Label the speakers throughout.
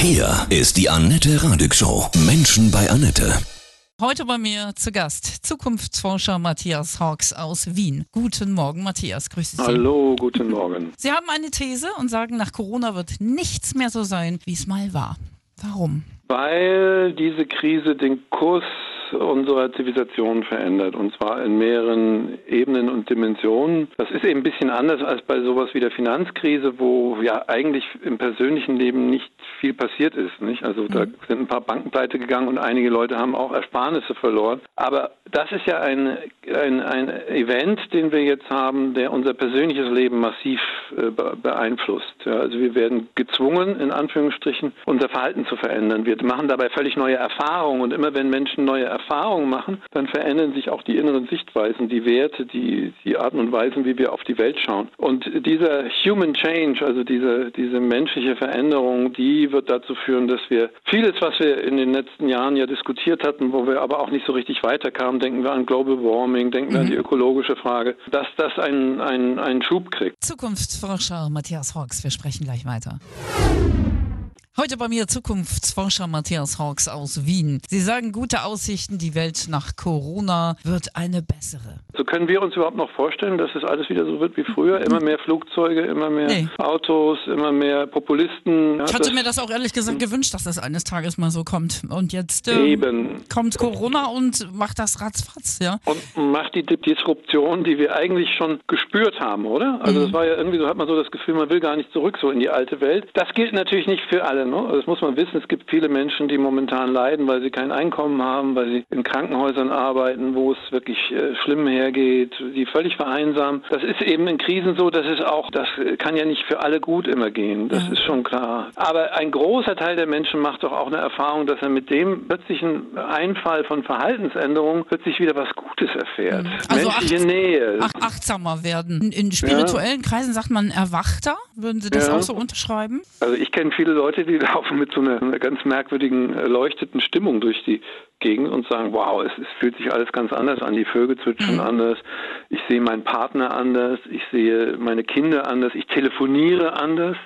Speaker 1: Hier ist die Annette Radig Show. Menschen bei Annette.
Speaker 2: Heute bei mir zu Gast Zukunftsforscher Matthias Hawks aus Wien. Guten Morgen, Matthias. Grüße Sie.
Speaker 3: Hallo, guten Morgen.
Speaker 2: Sie haben eine These und sagen, nach Corona wird nichts mehr so sein, wie es mal war. Warum?
Speaker 3: Weil diese Krise den Kurs unserer Zivilisation verändert und zwar in mehreren Ebenen und Dimensionen. Das ist eben ein bisschen anders als bei sowas wie der Finanzkrise, wo ja eigentlich im persönlichen Leben nicht viel passiert ist. Nicht? Also da mhm. sind ein paar Banken pleite gegangen und einige Leute haben auch Ersparnisse verloren. Aber das ist ja ein, ein, ein Event, den wir jetzt haben, der unser persönliches Leben massiv äh, beeinflusst. Ja, also wir werden gezwungen, in Anführungsstrichen, unser Verhalten zu verändern. Wir machen dabei völlig neue Erfahrungen und immer wenn Menschen neue Erfahrungen machen, dann verändern sich auch die inneren Sichtweisen, die Werte, die, die Arten und Weisen, wie wir auf die Welt schauen. Und dieser Human Change, also diese, diese menschliche Veränderung, die wird dazu führen, dass wir vieles, was wir in den letzten Jahren ja diskutiert hatten, wo wir aber auch nicht so richtig weiterkamen, denken wir an Global Warming, denken wir mhm. an die mhm. ökologische Frage, dass das einen, einen, einen Schub kriegt.
Speaker 2: Zukunftsforscher Matthias Hawks, wir sprechen gleich weiter. Heute bei mir Zukunftsforscher Matthias Hawks aus Wien. Sie sagen gute Aussichten, die Welt nach Corona wird eine bessere.
Speaker 3: So können wir uns überhaupt noch vorstellen, dass es alles wieder so wird wie früher? Immer mehr Flugzeuge, immer mehr nee. Autos, immer mehr Populisten.
Speaker 2: Ja, ich hatte mir das auch ehrlich gesagt gewünscht, dass das eines Tages mal so kommt. Und jetzt ähm, kommt Corona und macht das ratzfatz, ja?
Speaker 3: Und macht die Disruption, die wir eigentlich schon gespürt haben, oder? Also mhm. das war ja irgendwie so, hat man so das Gefühl, man will gar nicht zurück so in die alte Welt. Das gilt natürlich nicht für alle. Ne? Das muss man wissen. Es gibt viele Menschen, die momentan leiden, weil sie kein Einkommen haben, weil sie in Krankenhäusern arbeiten, wo es wirklich äh, schlimm hergeht, die völlig vereinsamen. Das ist eben in Krisen so, dass es auch, das kann ja nicht für alle gut immer gehen. Das ja. ist schon klar. Aber ein großer Teil der Menschen macht doch auch eine Erfahrung, dass er mit dem plötzlichen Einfall von Verhaltensänderungen plötzlich wieder was Gutes erfährt. Mhm.
Speaker 2: Also Menschliche acht, Nähe. Ach, achtsamer werden. In spirituellen ja. Kreisen sagt man erwachter. Würden Sie das ja. auch so unterschreiben?
Speaker 3: Also ich kenne viele Leute, die laufen mit so einer, einer ganz merkwürdigen, erleuchteten Stimmung durch die Gegend und sagen, wow, es, es, fühlt sich alles ganz anders an. Die Vögel zwitschern mhm. anders. Ich sehe meinen Partner anders. Ich sehe meine Kinder anders. Ich telefoniere anders.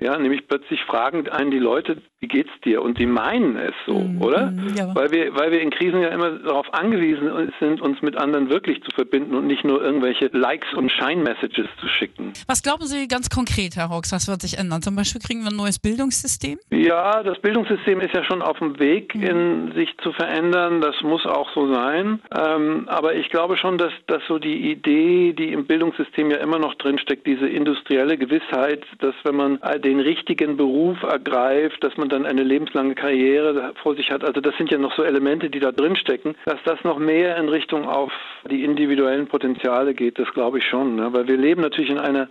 Speaker 3: Ja, nämlich plötzlich fragen einen die Leute, wie geht's dir? Und die meinen es so, mhm. oder? Ja. Weil wir, weil wir in Krisen ja immer darauf angewiesen sind, uns mit anderen wirklich zu verbinden und nicht nur irgendwelche Likes und Shine-Messages zu schicken.
Speaker 2: Was glauben Sie ganz konkret, Herr Hawks, was wird sich ändern? Zum Beispiel kriegen wir ein neues Bildungssystem?
Speaker 3: Ja, das Bildungssystem ist ja schon auf dem Weg, mhm. in sich zu verändern. Das muss auch so sein. Ähm, aber ich glaube schon, dass, dass so die Idee, die im Bildungssystem ja immer noch drinsteckt, diese industrielle Gewissheit, dass wenn man den richtigen Beruf ergreift, dass man dann eine lebenslange Karriere vor sich hat. Also das sind ja noch so Elemente, die da drin stecken. Dass das noch mehr in Richtung auf die individuellen Potenziale geht, das glaube ich schon. Ne? Weil wir leben natürlich in einer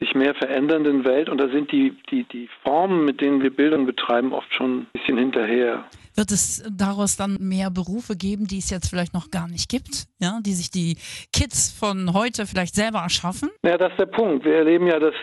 Speaker 3: sich mehr verändernden Welt und da sind die, die, die Formen, mit denen wir Bildung betreiben, oft schon ein bisschen hinterher.
Speaker 2: Wird es daraus dann mehr Berufe geben, die es jetzt vielleicht noch gar nicht gibt, ja, die sich die Kids von heute vielleicht selber erschaffen?
Speaker 3: Ja, das ist der Punkt. Wir erleben ja, dass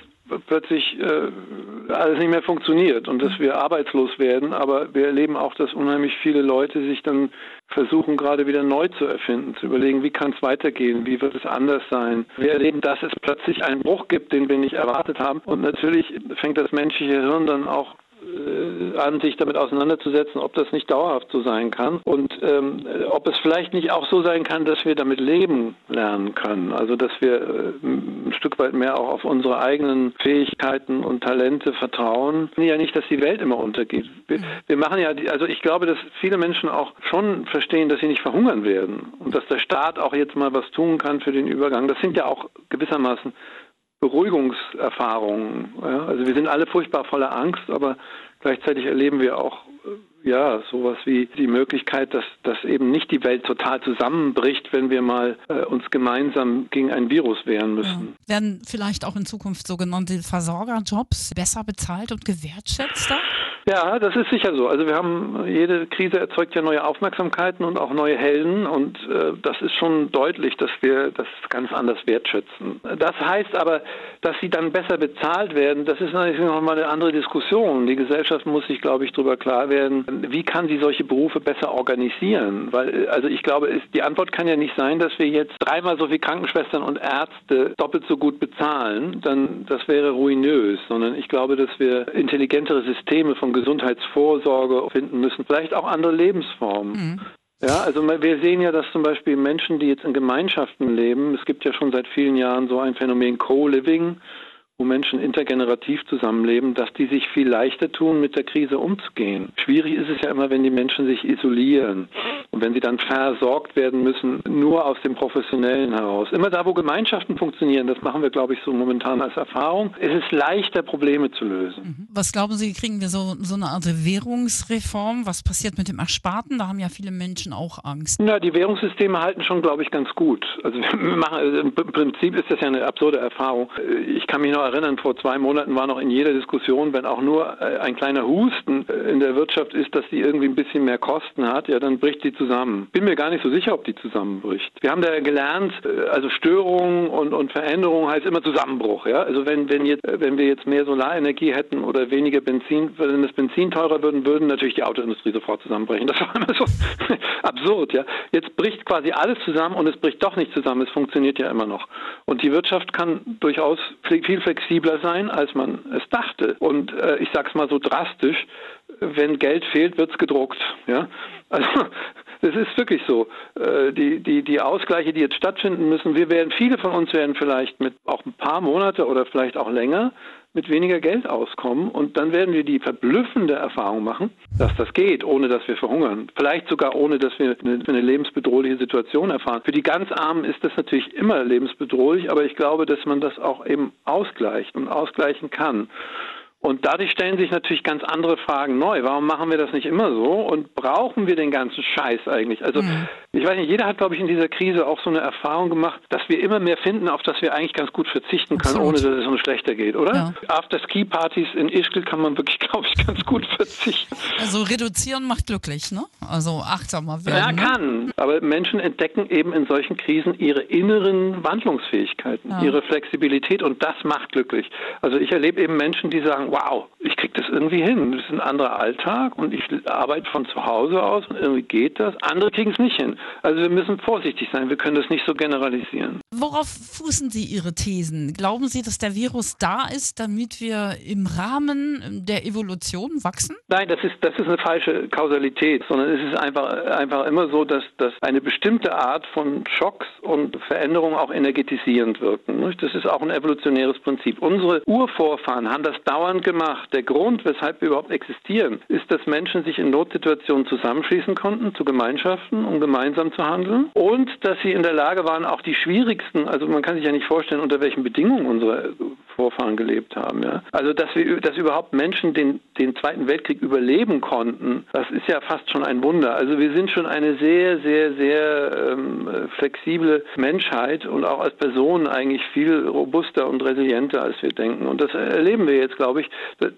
Speaker 3: plötzlich äh, alles nicht mehr funktioniert und dass wir arbeitslos werden. Aber wir erleben auch, dass unheimlich viele Leute sich dann versuchen, gerade wieder neu zu erfinden, zu überlegen, wie kann es weitergehen, wie wird es anders sein. Wir erleben, dass es plötzlich einen Bruch gibt, den wir nicht erwartet haben. Und natürlich fängt das menschliche Hirn dann auch äh, an, sich damit auseinanderzusetzen, ob das nicht dauerhaft so sein kann und ähm, ob es vielleicht nicht auch so sein kann, dass wir damit leben lernen können. Also dass wir äh, ein Stück weit mehr auch auf unsere eigenen Fähigkeiten und Talente vertrauen. Ja nicht, dass die Welt immer untergeht. Wir, wir machen ja, also ich glaube, dass viele Menschen auch schon verstehen, dass sie nicht verhungern werden und dass der Staat auch jetzt mal was tun kann für den Übergang. Das sind ja auch gewissermaßen Beruhigungserfahrungen. Ja? Also wir sind alle furchtbar voller Angst, aber gleichzeitig erleben wir auch äh, ja sowas wie die Möglichkeit, dass, dass eben nicht die Welt total zusammenbricht, wenn wir mal äh, uns gemeinsam gegen ein Virus wehren müssen.
Speaker 2: Ja. Werden vielleicht auch in Zukunft sogenannte Versorgerjobs besser bezahlt und gewertschätzter?
Speaker 3: Ja, das ist sicher so. Also wir haben, jede Krise erzeugt ja neue Aufmerksamkeiten und auch neue Helden und äh, das ist schon deutlich, dass wir das ganz anders wertschätzen. Das heißt aber, dass sie dann besser bezahlt werden, das ist natürlich nochmal eine andere Diskussion. Die Gesellschaft muss sich, glaube ich, darüber klar werden, wie kann sie solche Berufe besser organisieren? Weil, also ich glaube, ist, die Antwort kann ja nicht sein, dass wir jetzt dreimal so viel Krankenschwestern und Ärzte doppelt so gut bezahlen, dann das wäre ruinös, sondern ich glaube, dass wir intelligentere Systeme von Gesundheitsvorsorge finden müssen, vielleicht auch andere Lebensformen. Mhm. Ja, also wir sehen ja, dass zum Beispiel Menschen, die jetzt in Gemeinschaften leben, es gibt ja schon seit vielen Jahren so ein Phänomen Co-Living, wo Menschen intergenerativ zusammenleben, dass die sich viel leichter tun, mit der Krise umzugehen. Schwierig ist es ja immer, wenn die Menschen sich isolieren und wenn sie dann versorgt werden müssen, nur aus dem Professionellen heraus. Immer da, wo Gemeinschaften funktionieren, das machen wir, glaube ich, so momentan als Erfahrung, ist es leichter, Probleme zu lösen.
Speaker 2: Mhm. Was glauben Sie, kriegen wir so, so eine Art Währungsreform? Was passiert mit dem Ersparten? Da haben ja viele Menschen auch Angst.
Speaker 3: Ja, die Währungssysteme halten schon, glaube ich, ganz gut. Also wir machen, also im Prinzip ist das ja eine absurde Erfahrung. Ich kann mich noch erinnern, vor zwei Monaten war noch in jeder Diskussion, wenn auch nur äh, ein kleiner Husten äh, in der Wirtschaft ist, dass die irgendwie ein bisschen mehr Kosten hat, ja, dann bricht die zusammen. Bin mir gar nicht so sicher, ob die zusammenbricht. Wir haben da gelernt, äh, also Störungen und, und Veränderungen heißt immer Zusammenbruch, ja. Also wenn, wenn jetzt, wenn wir jetzt mehr Solarenergie hätten oder weniger Benzin, wenn das Benzin teurer würden, würden natürlich die Autoindustrie sofort zusammenbrechen. Das war immer so absurd, ja. Jetzt bricht quasi alles zusammen und es bricht doch nicht zusammen. Es funktioniert ja immer noch. Und die Wirtschaft kann durchaus viel flexibler sein, als man es dachte. Und äh, ich sage es mal so drastisch, wenn Geld fehlt, wird es gedruckt. Ja? Also es ist wirklich so. Äh, die, die, die Ausgleiche, die jetzt stattfinden müssen, wir werden, viele von uns werden vielleicht mit auch ein paar Monate oder vielleicht auch länger mit weniger Geld auskommen. Und dann werden wir die verblüffende Erfahrung machen, dass das geht, ohne dass wir verhungern. Vielleicht sogar ohne, dass wir eine, eine lebensbedrohliche Situation erfahren. Für die ganz Armen ist das natürlich immer lebensbedrohlich, aber ich glaube, dass man das auch eben ausgleicht und ausgleichen kann. Und dadurch stellen sich natürlich ganz andere Fragen neu. Warum machen wir das nicht immer so? Und brauchen wir den ganzen Scheiß eigentlich? Also mhm. Ich weiß nicht, jeder hat, glaube ich, in dieser Krise auch so eine Erfahrung gemacht, dass wir immer mehr finden, auf das wir eigentlich ganz gut verzichten können, Absolut. ohne dass es uns schlechter geht, oder? Ja. After-Ski-Partys in Ischgl kann man wirklich, glaube ich, ganz gut verzichten.
Speaker 2: Also reduzieren macht glücklich, ne? Also achtsamer werden. Ja,
Speaker 3: ne? kann. Aber Menschen entdecken eben in solchen Krisen ihre inneren Wandlungsfähigkeiten, ja. ihre Flexibilität und das macht glücklich. Also ich erlebe eben Menschen, die sagen, wow, ich kriege das irgendwie hin. Das ist ein anderer Alltag und ich arbeite von zu Hause aus und irgendwie geht das. Andere kriegen es nicht hin. Also wir müssen vorsichtig sein. Wir können das nicht so generalisieren.
Speaker 2: Worauf fußen Sie Ihre Thesen? Glauben Sie, dass der Virus da ist, damit wir im Rahmen der Evolution wachsen?
Speaker 3: Nein, das ist, das ist eine falsche Kausalität, sondern es ist einfach, einfach immer so, dass, dass eine bestimmte Art von Schocks und Veränderungen auch energetisierend wirken. Das ist auch ein evolutionäres Prinzip. Unsere Urvorfahren haben das dauernd gemacht. Der Grund, weshalb wir überhaupt existieren, ist, dass Menschen sich in Notsituationen zusammenschließen konnten zu Gemeinschaften, um gemeinsam zu handeln und dass sie in der Lage waren, auch die schwierigsten, also man kann sich ja nicht vorstellen, unter welchen Bedingungen unsere Vorfahren gelebt haben. Ja? Also dass wir, dass überhaupt Menschen den, den Zweiten Weltkrieg überleben konnten, das ist ja fast schon ein Wunder. Also wir sind schon eine sehr, sehr, sehr ähm, flexible Menschheit und auch als Personen eigentlich viel robuster und resilienter, als wir denken. Und das erleben wir jetzt, glaube ich.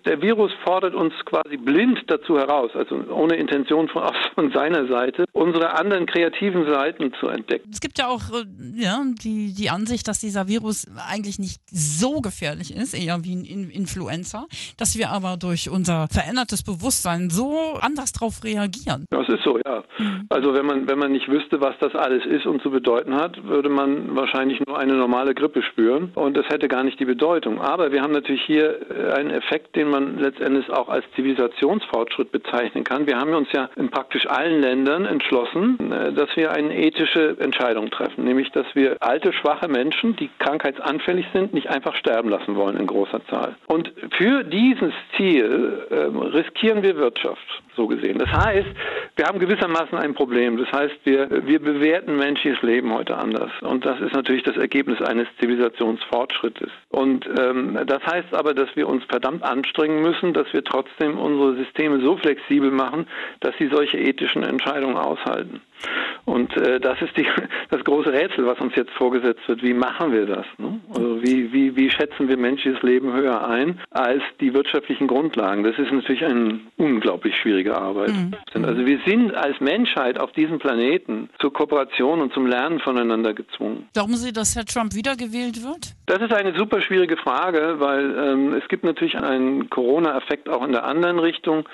Speaker 3: Der Virus fordert uns quasi blind dazu heraus, also ohne Intention von, von seiner Seite, unsere anderen kreativen Seiten zu entdecken.
Speaker 2: Es gibt ja auch äh, ja, die, die Ansicht, dass dieser Virus eigentlich nicht so gefährlich gefährlich ist, eher wie ein Influencer, dass wir aber durch unser verändertes Bewusstsein so anders darauf reagieren.
Speaker 3: Das ist so, ja. Mhm. Also wenn man, wenn man nicht wüsste, was das alles ist und zu bedeuten hat, würde man wahrscheinlich nur eine normale Grippe spüren und das hätte gar nicht die Bedeutung. Aber wir haben natürlich hier äh, einen Effekt, den man letztendlich auch als Zivilisationsfortschritt bezeichnen kann. Wir haben uns ja in praktisch allen Ländern entschlossen, äh, dass wir eine ethische Entscheidung treffen, nämlich dass wir alte, schwache Menschen, die krankheitsanfällig sind, nicht einfach sterben lassen lassen wollen in großer Zahl. Und für dieses Ziel äh, riskieren wir Wirtschaft, so gesehen. Das heißt, wir haben gewissermaßen ein Problem. Das heißt, wir, wir bewerten menschliches Leben heute anders. Und das ist natürlich das Ergebnis eines Zivilisationsfortschrittes. Und ähm, das heißt aber, dass wir uns verdammt anstrengen müssen, dass wir trotzdem unsere Systeme so flexibel machen, dass sie solche ethischen Entscheidungen aushalten. Und äh, das ist die, das große Rätsel, was uns jetzt vorgesetzt wird. Wie machen wir das? Ne? Also wie, wie, wie schätzen wir menschliches Leben höher ein als die wirtschaftlichen Grundlagen? Das ist natürlich eine unglaublich schwierige Arbeit. Mhm. Also wir sind als Menschheit auf diesem Planeten zur Kooperation und zum Lernen voneinander gezwungen.
Speaker 2: Glauben Sie, dass Herr Trump wiedergewählt wird?
Speaker 3: Das ist eine super schwierige Frage, weil ähm, es gibt natürlich einen Corona-Effekt auch in der anderen Richtung.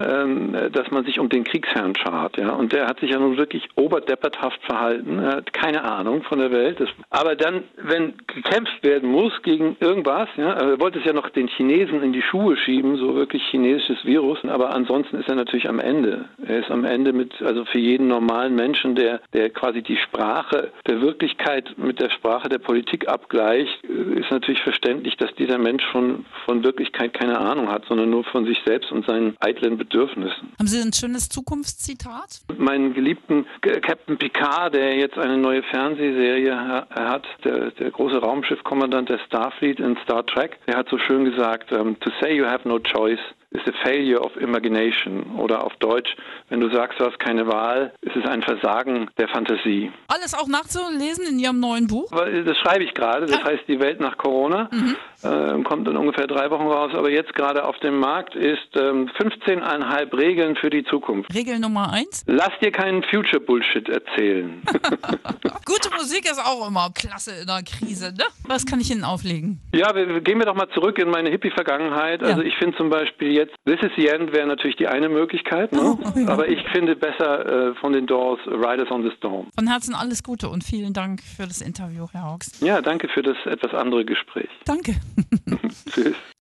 Speaker 3: Ähm, dass man sich um den Kriegsherrn schart. Ja? Und der hat sich ja nun wirklich oberdepperthaft verhalten. Er hat keine Ahnung von der Welt. Aber dann, wenn gekämpft werden muss gegen irgendwas, ja, er wollte es ja noch den Chinesen in die Schuhe schieben, so wirklich chinesisches Virus. Aber ansonsten ist er natürlich am Ende. Er ist am Ende mit, also für jeden normalen Menschen, der, der quasi die Sprache der Wirklichkeit mit der Sprache der Politik abgleicht, äh, ist natürlich verständlich, dass dieser Mensch von, von Wirklichkeit keine Ahnung hat, sondern nur von sich selbst und seinen eitlen Bedürfnissen.
Speaker 2: Haben Sie ein schönes Zukunftszitat?
Speaker 3: Meinen geliebten Captain Picard, der jetzt eine neue Fernsehserie hat, der, der große Raumschiffkommandant der Starfleet in Star Trek, der hat so schön gesagt, ähm, to say you have no choice ist a failure of imagination. Oder auf Deutsch, wenn du sagst, du hast keine Wahl, ist es ein Versagen der Fantasie.
Speaker 2: Alles auch nachzulesen in Ihrem neuen Buch?
Speaker 3: Das schreibe ich gerade. Das heißt Die Welt nach Corona. Mhm. Äh, kommt in ungefähr drei Wochen raus. Aber jetzt gerade auf dem Markt ist ähm, 15,5 Regeln für die Zukunft.
Speaker 2: Regel Nummer eins?
Speaker 3: Lass dir keinen Future Bullshit erzählen.
Speaker 2: Gute Musik ist auch immer klasse in einer Krise. Ne? Was kann ich Ihnen auflegen?
Speaker 3: Ja, wir, gehen wir doch mal zurück in meine Hippie-Vergangenheit. Also ja. ich finde zum Beispiel jetzt This is the End wäre natürlich die eine Möglichkeit, ne? oh, ja. aber ich finde besser äh, von den Doors Riders on the Storm.
Speaker 2: Von Herzen alles Gute und vielen Dank für das Interview, Herr Hawks.
Speaker 3: Ja, danke für das etwas andere Gespräch.
Speaker 2: Danke.
Speaker 3: Tschüss.